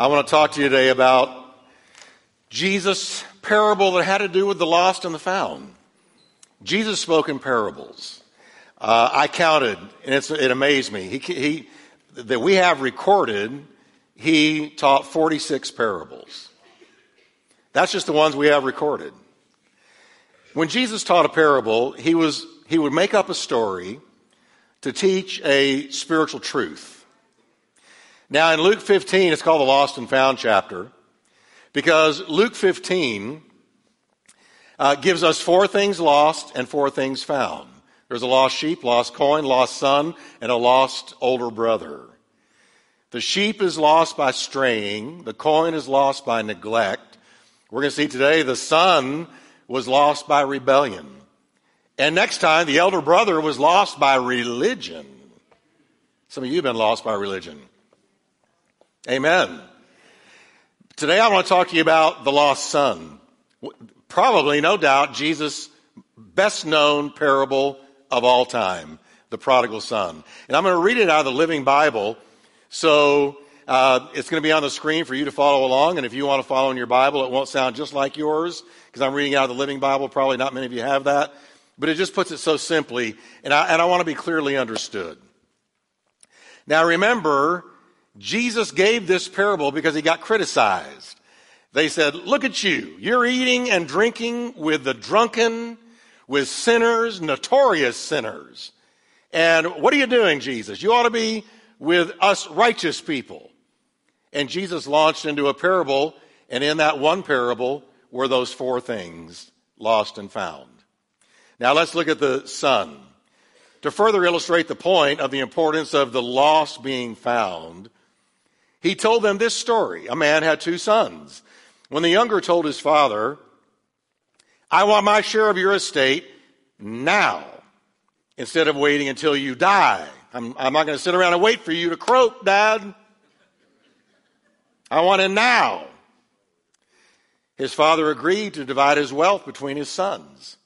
I want to talk to you today about Jesus' parable that had to do with the lost and the found. Jesus spoke in parables. Uh, I counted, and it amazed me. He, he, that we have recorded, he taught 46 parables. That's just the ones we have recorded. When Jesus taught a parable, he, was, he would make up a story to teach a spiritual truth. Now, in Luke 15, it's called the Lost and Found chapter because Luke 15 uh, gives us four things lost and four things found. There's a lost sheep, lost coin, lost son, and a lost older brother. The sheep is lost by straying. The coin is lost by neglect. We're going to see today the son was lost by rebellion. And next time, the elder brother was lost by religion. Some of you have been lost by religion. Amen. Today I want to talk to you about the lost son. Probably, no doubt, Jesus' best known parable of all time, the prodigal son. And I'm going to read it out of the Living Bible. So uh, it's going to be on the screen for you to follow along. And if you want to follow in your Bible, it won't sound just like yours because I'm reading out of the Living Bible. Probably not many of you have that but it just puts it so simply, and I, and I want to be clearly understood. Now remember, Jesus gave this parable because he got criticized. They said, Look at you. You're eating and drinking with the drunken, with sinners, notorious sinners. And what are you doing, Jesus? You ought to be with us righteous people. And Jesus launched into a parable, and in that one parable were those four things lost and found. Now let's look at the son. To further illustrate the point of the importance of the lost being found, he told them this story. A man had two sons. When the younger told his father, I want my share of your estate now, instead of waiting until you die. I'm, I'm not going to sit around and wait for you to croak, Dad. I want it now. His father agreed to divide his wealth between his sons.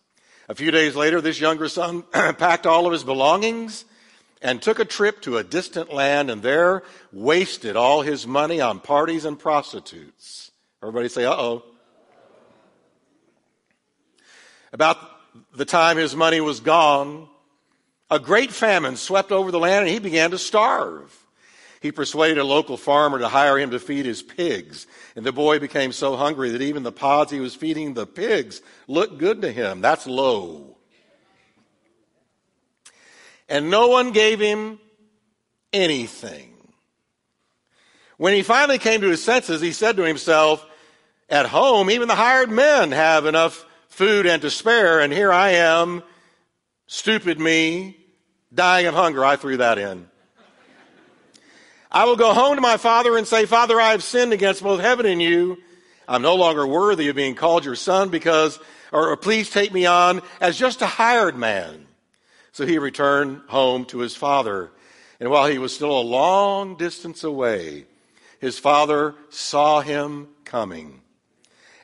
A few days later, this younger son packed all of his belongings and took a trip to a distant land and there wasted all his money on parties and prostitutes. Everybody say, uh oh. About the time his money was gone, a great famine swept over the land and he began to starve. He persuaded a local farmer to hire him to feed his pigs. And the boy became so hungry that even the pods he was feeding the pigs looked good to him. That's low. And no one gave him anything. When he finally came to his senses, he said to himself, At home, even the hired men have enough food and to spare, and here I am, stupid me, dying of hunger. I threw that in. I will go home to my father and say, Father, I have sinned against both heaven and you. I'm no longer worthy of being called your son because, or, or please take me on as just a hired man. So he returned home to his father. And while he was still a long distance away, his father saw him coming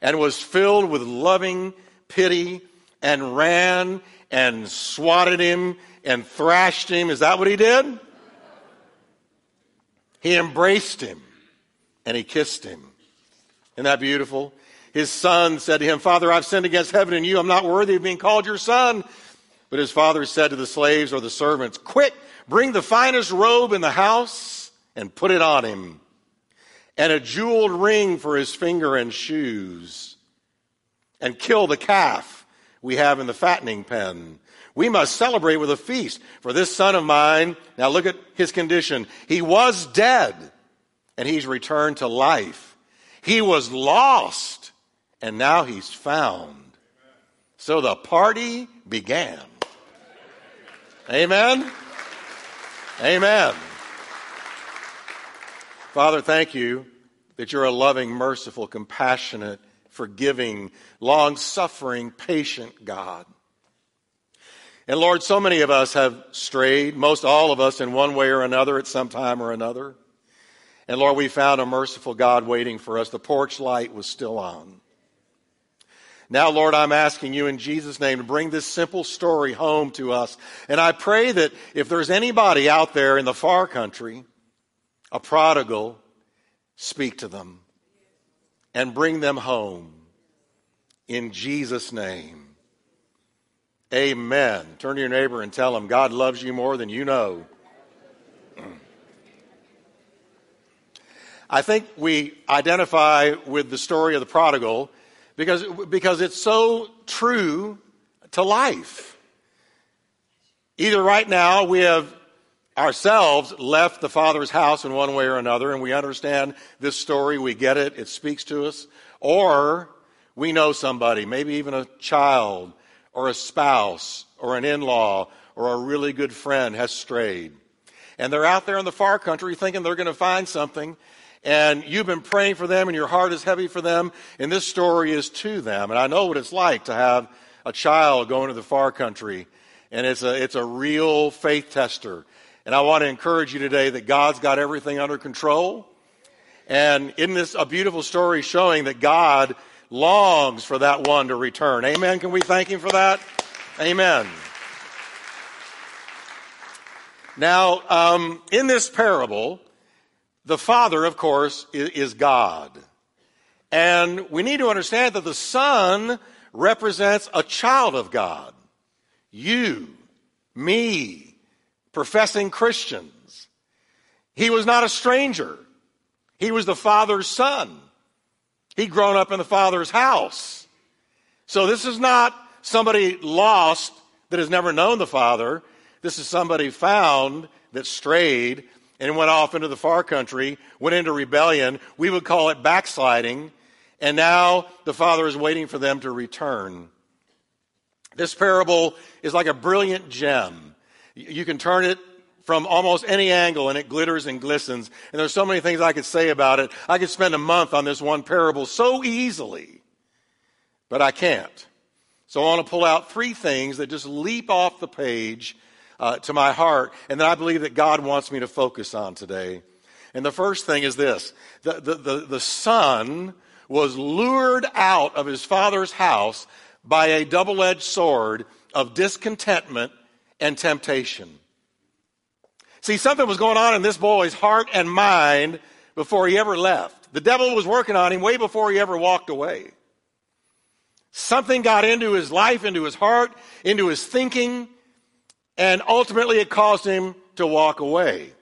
and was filled with loving pity and ran and swatted him and thrashed him. Is that what he did? He embraced him and he kissed him. Isn't that beautiful? His son said to him, Father, I've sinned against heaven and you. I'm not worthy of being called your son. But his father said to the slaves or the servants, Quick, bring the finest robe in the house and put it on him, and a jeweled ring for his finger and shoes, and kill the calf we have in the fattening pen we must celebrate with a feast. For this son of mine, now look at his condition. He was dead and he's returned to life. He was lost and now he's found. So the party began. Amen. Amen. Father, thank you that you're a loving, merciful, compassionate, forgiving, long suffering, patient God. And Lord, so many of us have strayed, most all of us in one way or another at some time or another. And Lord, we found a merciful God waiting for us. The porch light was still on. Now, Lord, I'm asking you in Jesus' name to bring this simple story home to us. And I pray that if there's anybody out there in the far country, a prodigal, speak to them and bring them home. In Jesus' name. Amen. Turn to your neighbor and tell him God loves you more than you know. I think we identify with the story of the prodigal because, because it's so true to life. Either right now we have ourselves left the Father's house in one way or another, and we understand this story, we get it, it speaks to us, or we know somebody, maybe even a child, or a spouse, or an in law, or a really good friend has strayed. And they're out there in the far country thinking they're going to find something, and you've been praying for them, and your heart is heavy for them, and this story is to them. And I know what it's like to have a child going to the far country, and it's a, it's a real faith tester. And I want to encourage you today that God's got everything under control. And in this, a beautiful story showing that God longs for that one to return. Amen. Can we thank Him for that? Amen. Now, um, in this parable, the Father, of course, is, God. And we need to understand that the Son represents a child of God. You, me, professing Christians. He was not a stranger. He was the Father's son. He'd grown up in the Father's house. So this is not somebody lost that has never known the Father. This is somebody found that strayed and went off into the far country, went into rebellion. We would call it backsliding. And now the Father is waiting for them to return. This parable is like a brilliant gem. You can turn it from almost any angle and it glitters and glistens. And there's so many things I could say about it. I could spend a month on this one parable so easily, but I can't. So I want to pull out three things that just leap off the page uh, to my heart and that I believe that God wants me to focus on today. And the first thing is this the, the, the, the son was lured out of his father's house by a double edged sword of discontentment and temptation. See, something was going on in this boy's heart and mind before he ever left. The devil was working on him way before he ever walked away. Something got into his life, into his heart, into his thinking, and ultimately it caused him to walk away.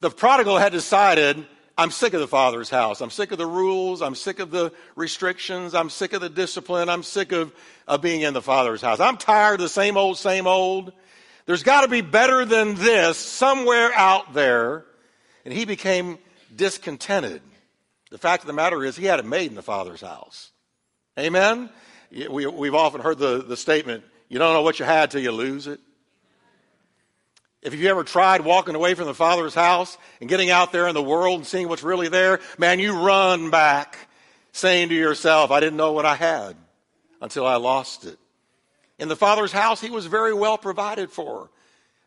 The prodigal had decided I'm sick of the Father's house. I'm sick of the rules. I'm sick of the restrictions. I'm sick of the discipline. I'm sick of, of being in the Father's house. I'm tired of the same old, same old. There's got to be better than this somewhere out there. And he became discontented. The fact of the matter is, he had it made in the Father's house. Amen? We, we've often heard the, the statement, you don't know what you had till you lose it. If you ever tried walking away from the Father's house and getting out there in the world and seeing what's really there, man, you run back saying to yourself, I didn't know what I had until I lost it. In the Father's house, he was very well provided for.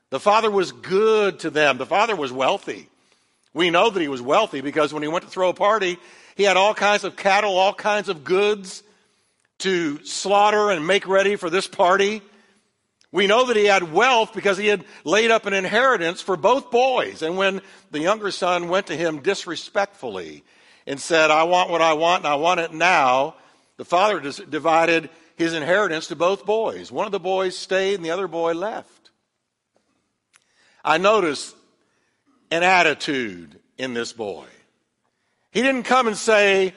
The Father was good to them. The Father was wealthy. We know that he was wealthy because when he went to throw a party, he had all kinds of cattle, all kinds of goods to slaughter and make ready for this party. We know that he had wealth because he had laid up an inheritance for both boys. And when the younger son went to him disrespectfully and said, I want what I want and I want it now, the father divided his inheritance to both boys. One of the boys stayed and the other boy left. I noticed an attitude in this boy. He didn't come and say,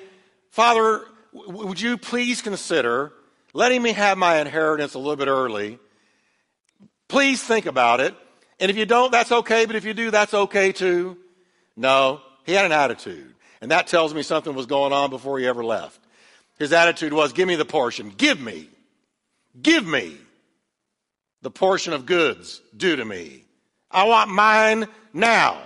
Father, would you please consider letting me have my inheritance a little bit early? Please think about it. And if you don't, that's okay, but if you do, that's okay too. No, he had an attitude. And that tells me something was going on before he ever left. His attitude was, give me the portion. Give me. Give me the portion of goods due to me. I want mine now.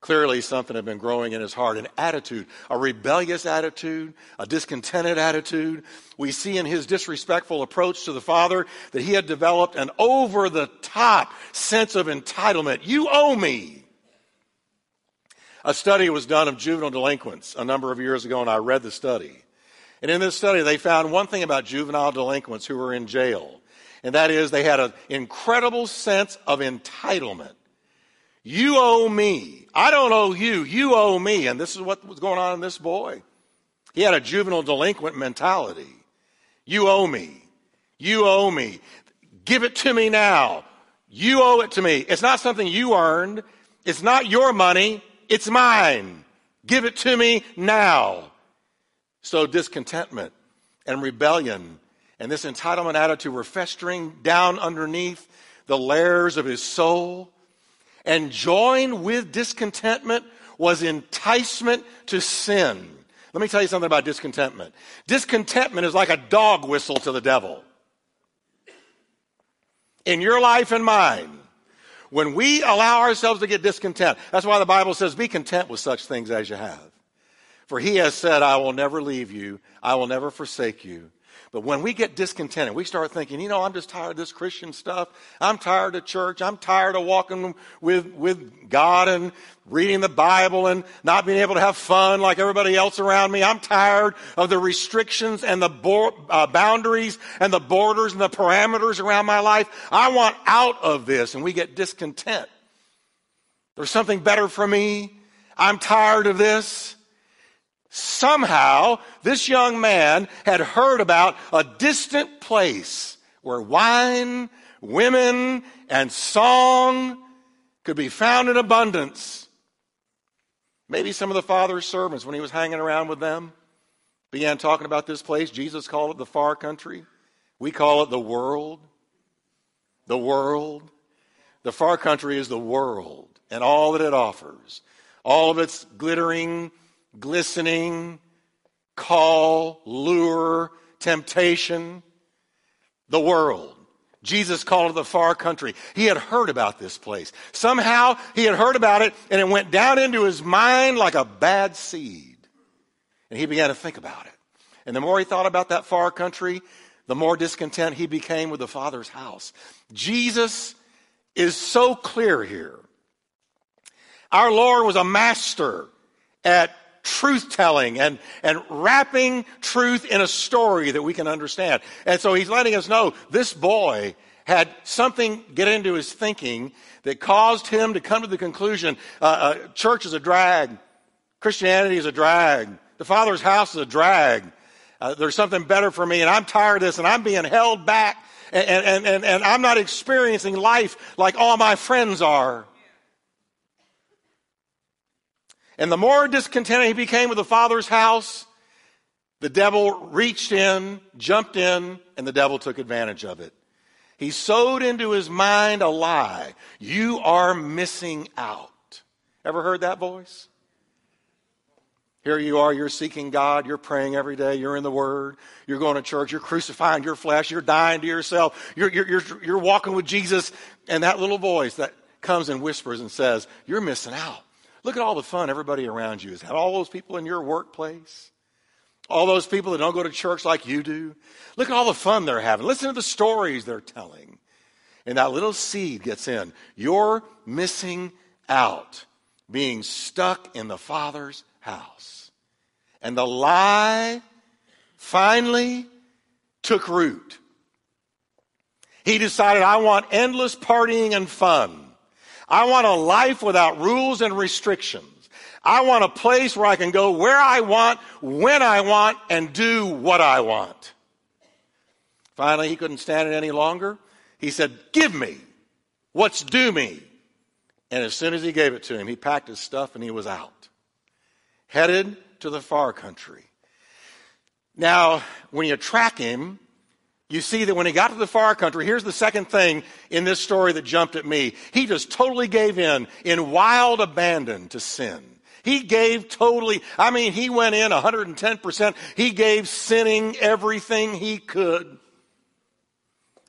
Clearly, something had been growing in his heart an attitude, a rebellious attitude, a discontented attitude. We see in his disrespectful approach to the Father that he had developed an over the top sense of entitlement. You owe me. A study was done of juvenile delinquents a number of years ago, and I read the study. And in this study, they found one thing about juvenile delinquents who were in jail, and that is they had an incredible sense of entitlement. You owe me. I don't owe you. You owe me. And this is what was going on in this boy. He had a juvenile delinquent mentality. You owe me. You owe me. Give it to me now. You owe it to me. It's not something you earned. It's not your money. It's mine. Give it to me now. So discontentment and rebellion and this entitlement attitude were festering down underneath the layers of his soul. And joined with discontentment was enticement to sin. Let me tell you something about discontentment. Discontentment is like a dog whistle to the devil. In your life and mine, when we allow ourselves to get discontent, that's why the Bible says, be content with such things as you have. For he has said, I will never leave you, I will never forsake you. But when we get discontented, we start thinking, you know, I'm just tired of this Christian stuff. I'm tired of church. I'm tired of walking with, with God and reading the Bible and not being able to have fun like everybody else around me. I'm tired of the restrictions and the bo- uh, boundaries and the borders and the parameters around my life. I want out of this. And we get discontent. There's something better for me. I'm tired of this. Somehow, this young man had heard about a distant place where wine, women, and song could be found in abundance. Maybe some of the father's servants, when he was hanging around with them, began talking about this place. Jesus called it the far country. We call it the world. The world. The far country is the world and all that it offers. All of its glittering glistening, call, lure, temptation, the world. Jesus called it the far country. He had heard about this place. Somehow he had heard about it and it went down into his mind like a bad seed. And he began to think about it. And the more he thought about that far country, the more discontent he became with the Father's house. Jesus is so clear here. Our Lord was a master at truth telling and, and wrapping truth in a story that we can understand. And so he's letting us know this boy had something get into his thinking that caused him to come to the conclusion uh, uh, church is a drag, Christianity is a drag, the Father's house is a drag. Uh, there's something better for me, and I'm tired of this, and I'm being held back, and, and, and, and I'm not experiencing life like all my friends are. And the more discontented he became with the Father's house, the devil reached in, jumped in, and the devil took advantage of it. He sowed into his mind a lie. You are missing out. Ever heard that voice? Here you are, you're seeking God, you're praying every day, you're in the Word, you're going to church, you're crucifying your flesh, you're dying to yourself, you're, you're, you're, you're walking with Jesus, and that little voice that comes and whispers and says, You're missing out. Look at all the fun everybody around you has had. All those people in your workplace, all those people that don't go to church like you do. Look at all the fun they're having. Listen to the stories they're telling. And that little seed gets in. You're missing out being stuck in the Father's house. And the lie finally took root. He decided, I want endless partying and fun. I want a life without rules and restrictions. I want a place where I can go where I want, when I want, and do what I want. Finally, he couldn't stand it any longer. He said, Give me what's due me. And as soon as he gave it to him, he packed his stuff and he was out, headed to the far country. Now, when you track him, you see that when he got to the far country, here's the second thing in this story that jumped at me. He just totally gave in, in wild abandon to sin. He gave totally, I mean, he went in 110%. He gave sinning everything he could.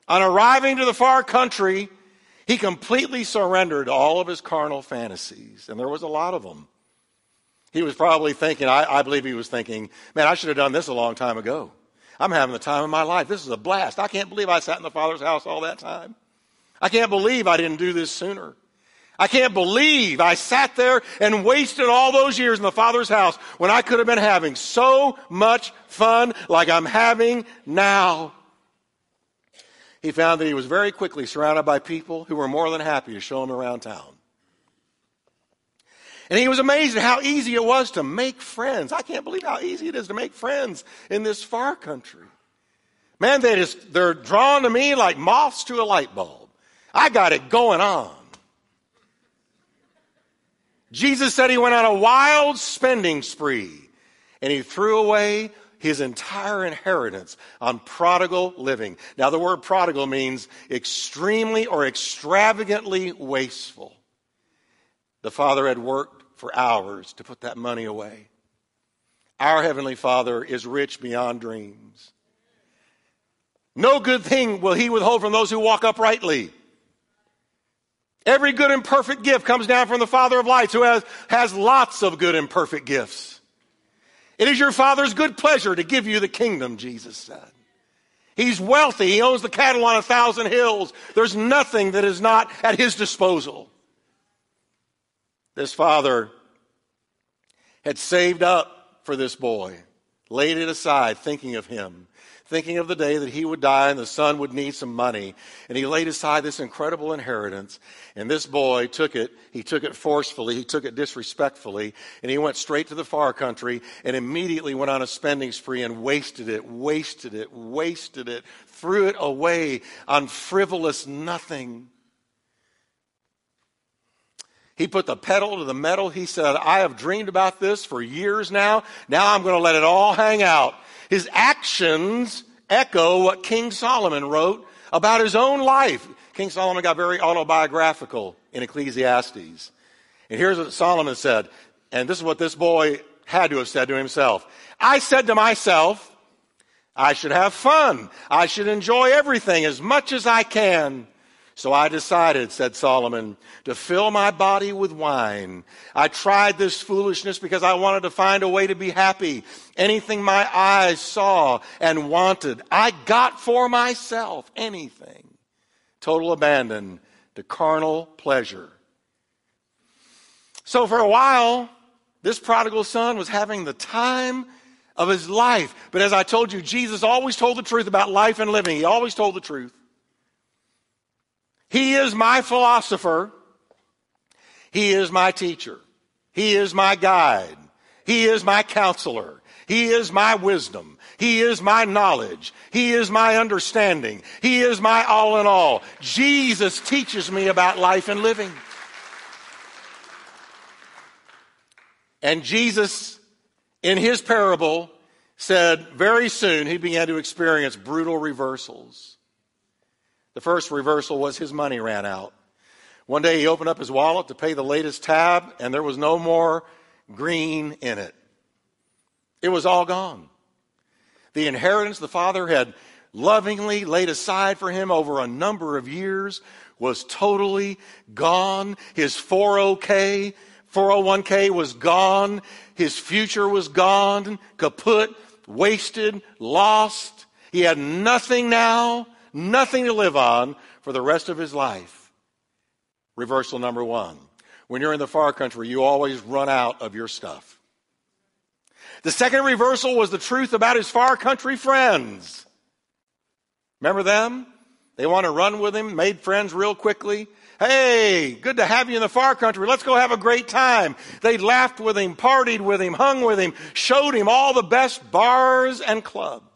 On arriving to the far country, he completely surrendered all of his carnal fantasies, and there was a lot of them. He was probably thinking, I, I believe he was thinking, man, I should have done this a long time ago. I'm having the time of my life. This is a blast. I can't believe I sat in the Father's house all that time. I can't believe I didn't do this sooner. I can't believe I sat there and wasted all those years in the Father's house when I could have been having so much fun like I'm having now. He found that he was very quickly surrounded by people who were more than happy to show him around town. And he was amazed at how easy it was to make friends. I can't believe how easy it is to make friends in this far country. Man, they just, they're drawn to me like moths to a light bulb. I got it going on. Jesus said he went on a wild spending spree and he threw away his entire inheritance on prodigal living. Now, the word prodigal means extremely or extravagantly wasteful. The father had worked for hours to put that money away. Our Heavenly Father is rich beyond dreams. No good thing will He withhold from those who walk uprightly. Every good and perfect gift comes down from the Father of lights who has, has lots of good and perfect gifts. It is your Father's good pleasure to give you the kingdom, Jesus said. He's wealthy. He owns the cattle on a thousand hills. There's nothing that is not at His disposal. This father had saved up for this boy, laid it aside, thinking of him, thinking of the day that he would die and the son would need some money. And he laid aside this incredible inheritance. And this boy took it. He took it forcefully. He took it disrespectfully. And he went straight to the far country and immediately went on a spending spree and wasted it, wasted it, wasted it, threw it away on frivolous nothing. He put the pedal to the metal. He said, I have dreamed about this for years now. Now I'm going to let it all hang out. His actions echo what King Solomon wrote about his own life. King Solomon got very autobiographical in Ecclesiastes. And here's what Solomon said, and this is what this boy had to have said to himself. I said to myself, I should have fun. I should enjoy everything as much as I can. So I decided, said Solomon, to fill my body with wine. I tried this foolishness because I wanted to find a way to be happy. Anything my eyes saw and wanted, I got for myself. Anything. Total abandon to carnal pleasure. So for a while, this prodigal son was having the time of his life. But as I told you, Jesus always told the truth about life and living. He always told the truth. He is my philosopher. He is my teacher. He is my guide. He is my counselor. He is my wisdom. He is my knowledge. He is my understanding. He is my all in all. Jesus teaches me about life and living. And Jesus, in his parable, said very soon he began to experience brutal reversals. The first reversal was his money ran out. One day he opened up his wallet to pay the latest tab, and there was no more green in it. It was all gone. The inheritance the father had lovingly laid aside for him over a number of years was totally gone. His 401k, 401k was gone. His future was gone, kaput, wasted, lost. He had nothing now nothing to live on for the rest of his life. Reversal number one. When you're in the far country, you always run out of your stuff. The second reversal was the truth about his far country friends. Remember them? They want to run with him, made friends real quickly. Hey, good to have you in the far country. Let's go have a great time. They laughed with him, partied with him, hung with him, showed him all the best bars and clubs.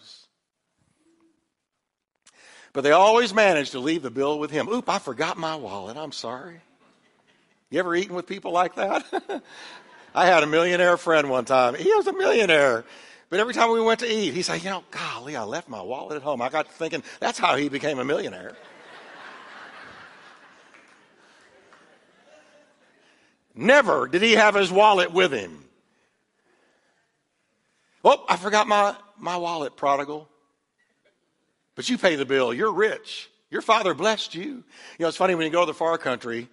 But they always manage to leave the bill with him. Oop, I forgot my wallet. I'm sorry. You ever eaten with people like that? I had a millionaire friend one time. He was a millionaire. But every time we went to eat, he said, You know, golly, I left my wallet at home. I got thinking, that's how he became a millionaire. Never did he have his wallet with him. Oh, I forgot my, my wallet, prodigal. But you pay the bill. You're rich. Your father blessed you. You know, it's funny when you go to the far country,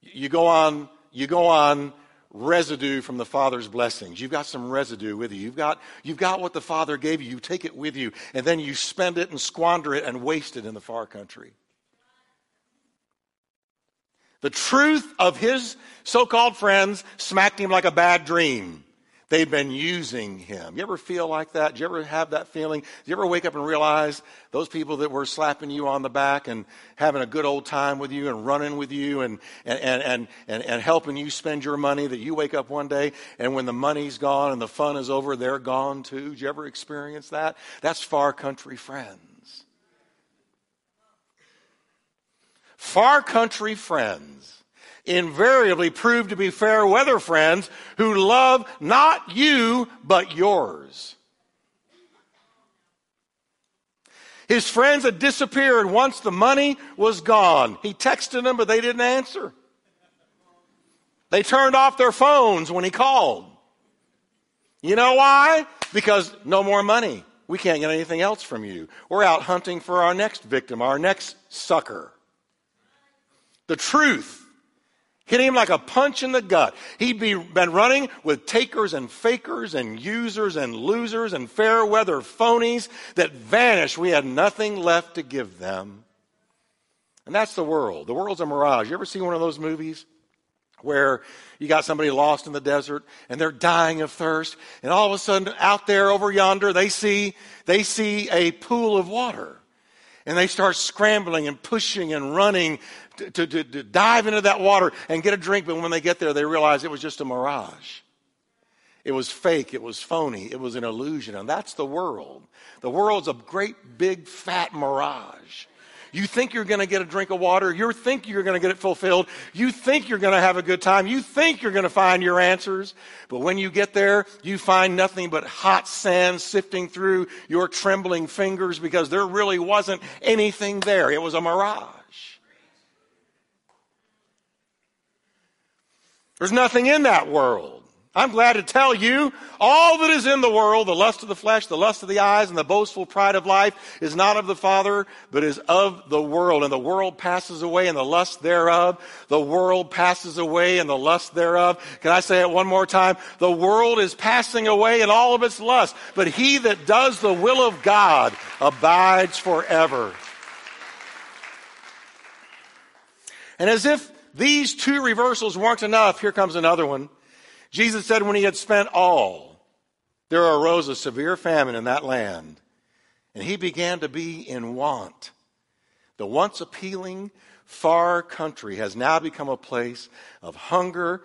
you go on, you go on residue from the father's blessings. You've got some residue with you. You've got, you've got what the father gave you. You take it with you, and then you spend it and squander it and waste it in the far country. The truth of his so called friends smacked him like a bad dream. They'd been using him. You ever feel like that? Do you ever have that feeling? Do you ever wake up and realize those people that were slapping you on the back and having a good old time with you and running with you and, and, and, and, and, helping you spend your money that you wake up one day and when the money's gone and the fun is over, they're gone too? Do you ever experience that? That's far country friends. Far country friends invariably prove to be fair weather friends who love not you, but yours. His friends had disappeared once the money was gone. He texted them, but they didn't answer. They turned off their phones when he called. You know why? Because no more money. We can't get anything else from you. We're out hunting for our next victim, our next sucker. The truth hit him like a punch in the gut. He'd be, been running with takers and fakers and users and losers and fair weather phonies that vanished. We had nothing left to give them. And that's the world. The world's a mirage. You ever see one of those movies? Where you got somebody lost in the desert and they're dying of thirst, and all of a sudden out there over yonder they see they see a pool of water and they start scrambling and pushing and running to, to, to, dive into that water and get a drink. But when they get there, they realize it was just a mirage. It was fake. It was phony. It was an illusion. And that's the world. The world's a great, big, fat mirage. You think you're going to get a drink of water. You think you're going to get it fulfilled. You think you're going to have a good time. You think you're going to find your answers. But when you get there, you find nothing but hot sand sifting through your trembling fingers because there really wasn't anything there. It was a mirage. There's nothing in that world. I'm glad to tell you, all that is in the world, the lust of the flesh, the lust of the eyes, and the boastful pride of life, is not of the Father, but is of the world. And the world passes away, and the lust thereof. The world passes away, and the lust thereof. Can I say it one more time? The world is passing away, and all of its lust. But he that does the will of God abides forever. And as if these two reversals weren't enough, here comes another one. Jesus said, when he had spent all, there arose a severe famine in that land, and he began to be in want. The once appealing, far country has now become a place of hunger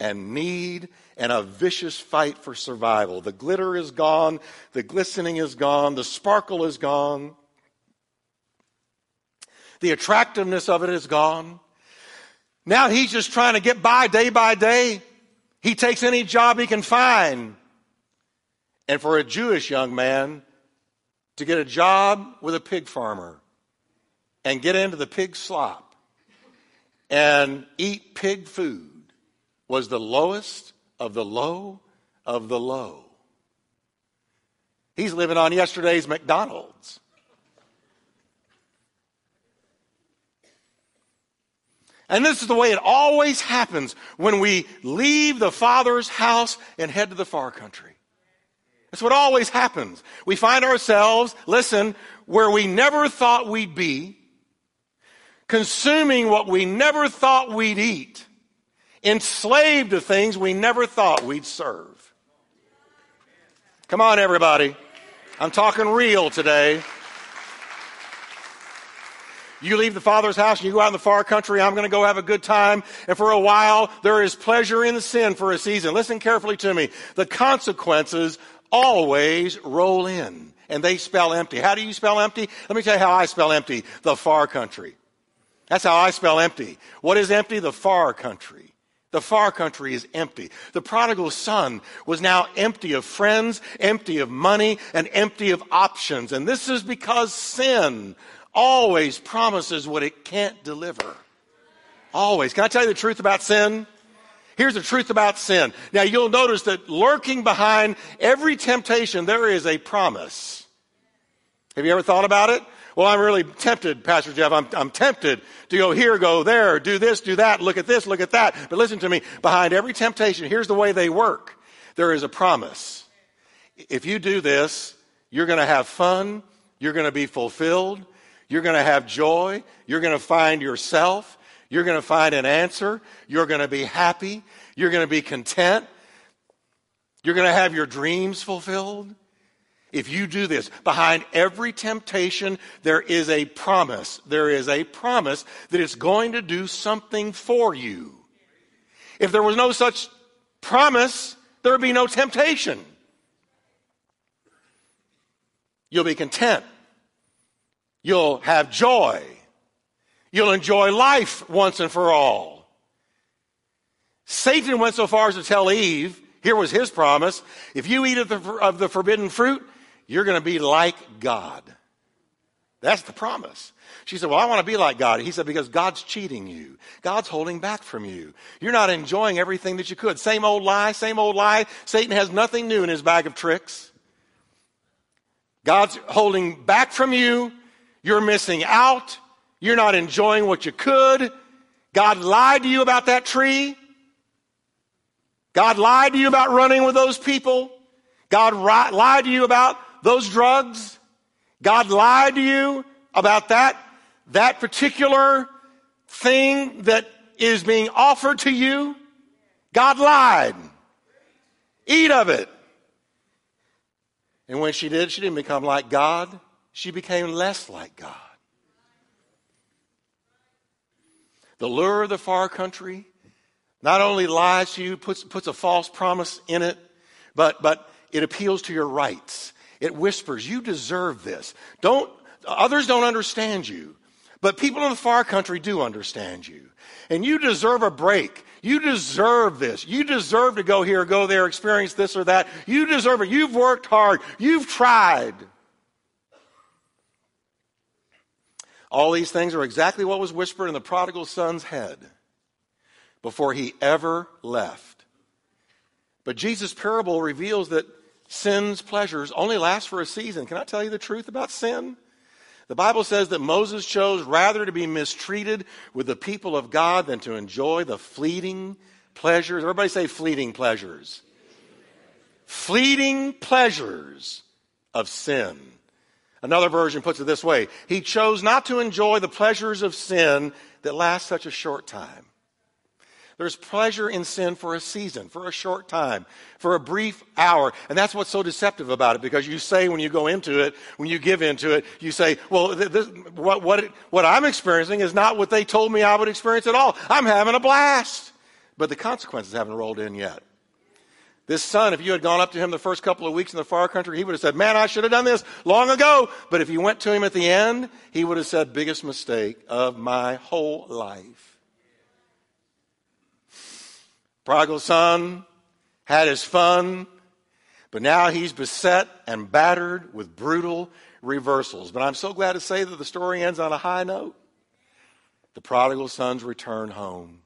and need and a vicious fight for survival. The glitter is gone, the glistening is gone, the sparkle is gone, the attractiveness of it is gone. Now he's just trying to get by day by day. He takes any job he can find. And for a Jewish young man to get a job with a pig farmer and get into the pig slop and eat pig food was the lowest of the low of the low. He's living on yesterday's McDonald's. And this is the way it always happens when we leave the Father's house and head to the far country. That's what always happens. We find ourselves, listen, where we never thought we'd be, consuming what we never thought we'd eat, enslaved to things we never thought we'd serve. Come on, everybody. I'm talking real today. You leave the Father's house and you go out in the far country, I'm going to go have a good time. And for a while, there is pleasure in sin for a season. Listen carefully to me. The consequences always roll in and they spell empty. How do you spell empty? Let me tell you how I spell empty. The far country. That's how I spell empty. What is empty? The far country. The far country is empty. The prodigal son was now empty of friends, empty of money, and empty of options. And this is because sin always promises what it can't deliver. Always. Can I tell you the truth about sin? Here's the truth about sin. Now you'll notice that lurking behind every temptation, there is a promise. Have you ever thought about it? Well, I'm really tempted, Pastor Jeff. I'm, I'm tempted to go here, go there, do this, do that, look at this, look at that. But listen to me. Behind every temptation, here's the way they work. There is a promise. If you do this, you're going to have fun. You're going to be fulfilled. You're going to have joy. You're going to find yourself. You're going to find an answer. You're going to be happy. You're going to be content. You're going to have your dreams fulfilled. If you do this, behind every temptation, there is a promise. There is a promise that it's going to do something for you. If there was no such promise, there would be no temptation. You'll be content. You'll have joy. You'll enjoy life once and for all. Satan went so far as to tell Eve, here was his promise, if you eat of the, of the forbidden fruit, you're going to be like God. That's the promise. She said, Well, I want to be like God. He said, Because God's cheating you. God's holding back from you. You're not enjoying everything that you could. Same old lie, same old lie. Satan has nothing new in his bag of tricks. God's holding back from you. You're missing out. You're not enjoying what you could. God lied to you about that tree. God lied to you about running with those people. God ri- lied to you about those drugs. God lied to you about that, that particular thing that is being offered to you. God lied. Eat of it. And when she did, she didn't become like God. She became less like God. The lure of the far country not only lies to you, puts, puts a false promise in it, but, but it appeals to your rights. It whispers, you deserve this. Don't, others don't understand you, but people in the far country do understand you. And you deserve a break. You deserve this. You deserve to go here, go there, experience this or that. You deserve it. You've worked hard. You've tried. All these things are exactly what was whispered in the prodigal son's head before he ever left. But Jesus' parable reveals that sin's pleasures only last for a season. Can I tell you the truth about sin? The Bible says that Moses chose rather to be mistreated with the people of God than to enjoy the fleeting pleasures. Everybody say fleeting pleasures. Fleeting pleasures of sin. Another version puts it this way He chose not to enjoy the pleasures of sin that last such a short time. There's pleasure in sin for a season, for a short time, for a brief hour. And that's what's so deceptive about it because you say when you go into it, when you give into it, you say, well, this, what, what, what I'm experiencing is not what they told me I would experience at all. I'm having a blast. But the consequences haven't rolled in yet. This son, if you had gone up to him the first couple of weeks in the far country, he would have said, Man, I should have done this long ago. But if you went to him at the end, he would have said, Biggest mistake of my whole life. Prodigal son had his fun, but now he's beset and battered with brutal reversals. But I'm so glad to say that the story ends on a high note. The prodigal son's return home.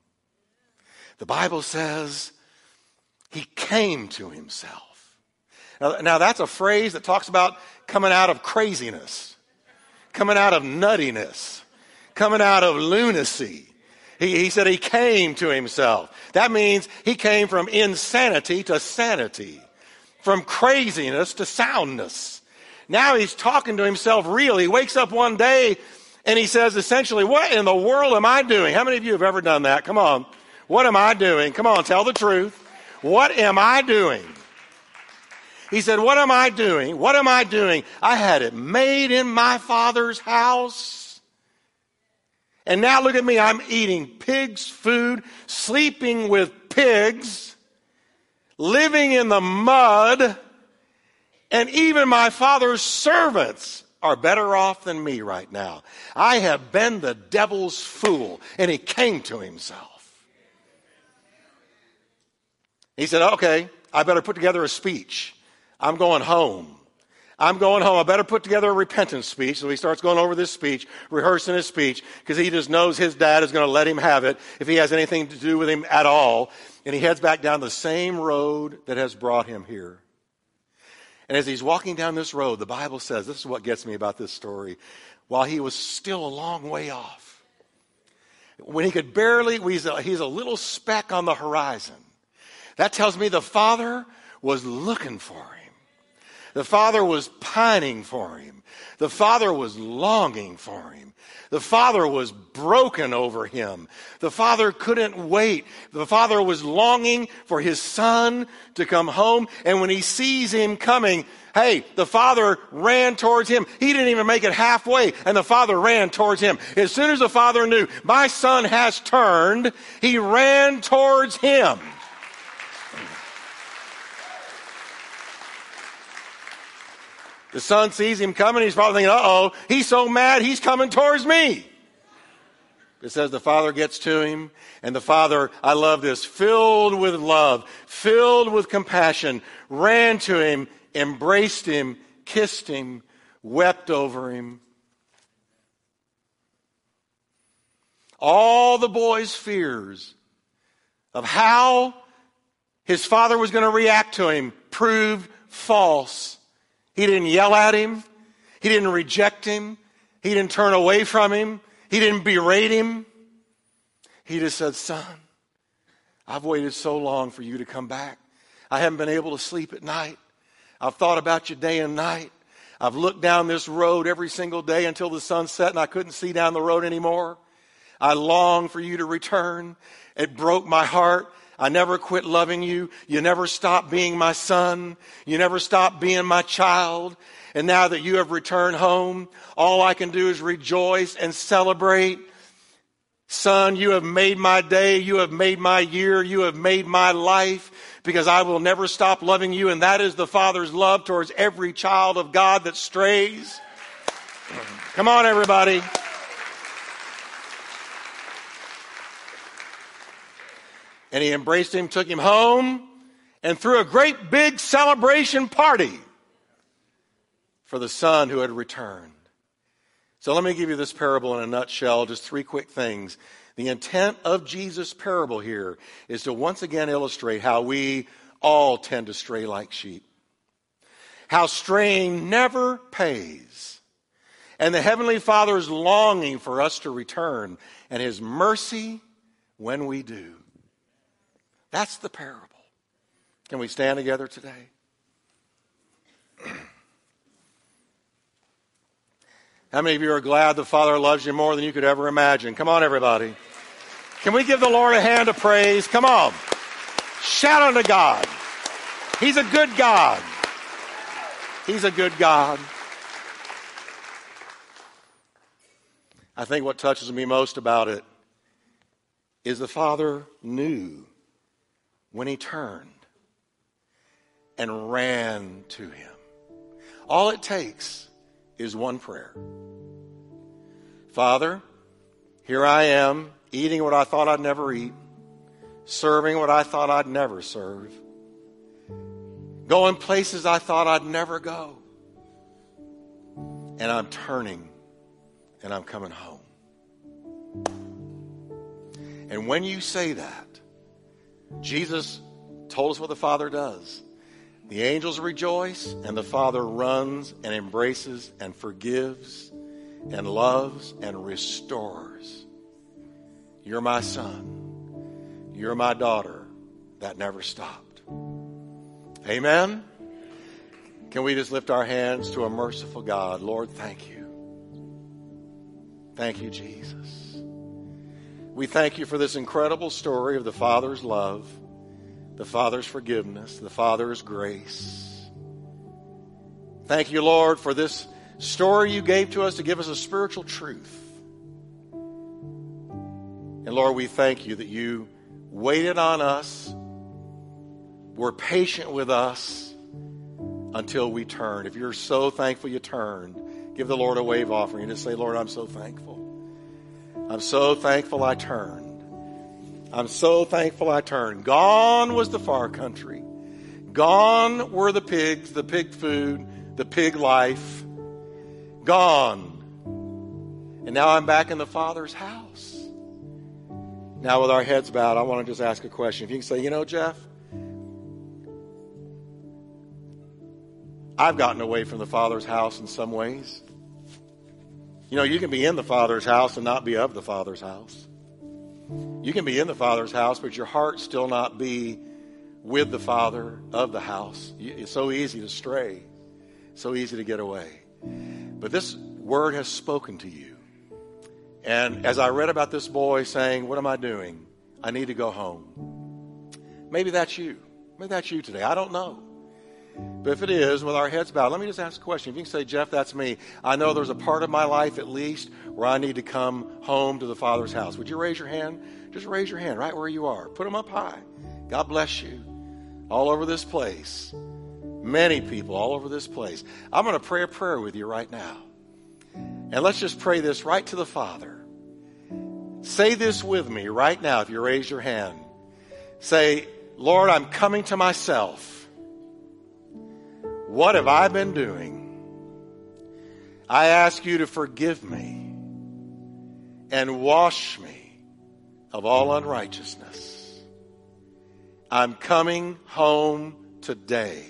The Bible says he came to himself. Now, now, that's a phrase that talks about coming out of craziness, coming out of nuttiness, coming out of lunacy. He, he said he came to himself. That means he came from insanity to sanity, from craziness to soundness. Now he's talking to himself real. He wakes up one day and he says essentially, What in the world am I doing? How many of you have ever done that? Come on. What am I doing? Come on, tell the truth. What am I doing? He said, What am I doing? What am I doing? I had it made in my father's house. And now look at me. I'm eating pigs' food, sleeping with pigs, living in the mud, and even my father's servants are better off than me right now. I have been the devil's fool. And he came to himself. He said, Okay, I better put together a speech. I'm going home. I'm going home. I better put together a repentance speech. So he starts going over this speech, rehearsing his speech, because he just knows his dad is going to let him have it if he has anything to do with him at all. And he heads back down the same road that has brought him here. And as he's walking down this road, the Bible says, this is what gets me about this story, while he was still a long way off, when he could barely, he's a, he's a little speck on the horizon. That tells me the Father was looking for him. The father was pining for him. The father was longing for him. The father was broken over him. The father couldn't wait. The father was longing for his son to come home. And when he sees him coming, hey, the father ran towards him. He didn't even make it halfway, and the father ran towards him. As soon as the father knew, my son has turned, he ran towards him. The son sees him coming. He's probably thinking, uh oh, he's so mad, he's coming towards me. It says the father gets to him, and the father, I love this, filled with love, filled with compassion, ran to him, embraced him, kissed him, wept over him. All the boy's fears of how his father was going to react to him proved false he didn't yell at him. He didn't reject him. He didn't turn away from him. He didn't berate him. He just said, Son, I've waited so long for you to come back. I haven't been able to sleep at night. I've thought about you day and night. I've looked down this road every single day until the sun set and I couldn't see down the road anymore. I long for you to return. It broke my heart. I never quit loving you. You never stopped being my son. You never stopped being my child. And now that you have returned home, all I can do is rejoice and celebrate. Son, you have made my day. You have made my year. You have made my life because I will never stop loving you. And that is the Father's love towards every child of God that strays. Come on, everybody. And he embraced him, took him home, and threw a great big celebration party for the son who had returned. So let me give you this parable in a nutshell, just three quick things. The intent of Jesus' parable here is to once again illustrate how we all tend to stray like sheep. How straying never pays. And the Heavenly Father is longing for us to return, and His mercy when we do. That's the parable. Can we stand together today? How many of you are glad the Father loves you more than you could ever imagine? Come on, everybody. Can we give the Lord a hand of praise? Come on. Shout unto God. He's a good God. He's a good God. I think what touches me most about it is the Father knew when he turned and ran to him. All it takes is one prayer. Father, here I am, eating what I thought I'd never eat, serving what I thought I'd never serve, going places I thought I'd never go. And I'm turning and I'm coming home. And when you say that, Jesus told us what the Father does. The angels rejoice, and the Father runs and embraces and forgives and loves and restores. You're my son. You're my daughter. That never stopped. Amen. Can we just lift our hands to a merciful God? Lord, thank you. Thank you, Jesus. We thank you for this incredible story of the Father's love, the Father's forgiveness, the Father's grace. Thank you, Lord, for this story you gave to us to give us a spiritual truth. And Lord, we thank you that you waited on us, were patient with us until we turned. If you're so thankful you turned, give the Lord a wave offering and just say, Lord, I'm so thankful. I'm so thankful I turned. I'm so thankful I turned. Gone was the far country. Gone were the pigs, the pig food, the pig life. Gone. And now I'm back in the Father's house. Now, with our heads bowed, I want to just ask a question. If you can say, you know, Jeff, I've gotten away from the Father's house in some ways. You know, you can be in the Father's house and not be of the Father's house. You can be in the Father's house, but your heart still not be with the Father of the house. It's so easy to stray. So easy to get away. But this word has spoken to you. And as I read about this boy saying, What am I doing? I need to go home. Maybe that's you. Maybe that's you today. I don't know. But if it is, with our heads bowed, let me just ask a question. If you can say, Jeff, that's me. I know there's a part of my life, at least, where I need to come home to the Father's house. Would you raise your hand? Just raise your hand right where you are. Put them up high. God bless you. All over this place. Many people all over this place. I'm going to pray a prayer with you right now. And let's just pray this right to the Father. Say this with me right now if you raise your hand. Say, Lord, I'm coming to myself. What have I been doing? I ask you to forgive me and wash me of all unrighteousness. I'm coming home today.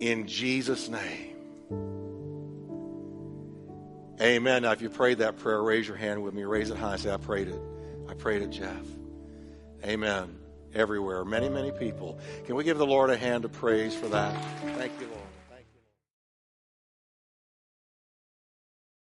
In Jesus' name. Amen. Now, if you prayed that prayer, raise your hand with me. Raise it high. Say, I prayed it. I prayed it, Jeff. Amen. Everywhere. Many, many people. Can we give the Lord a hand of praise for that? Thank you, Lord.